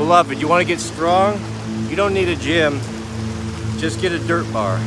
Beloved, you want to get strong? You don't need a gym. Just get a dirt bar.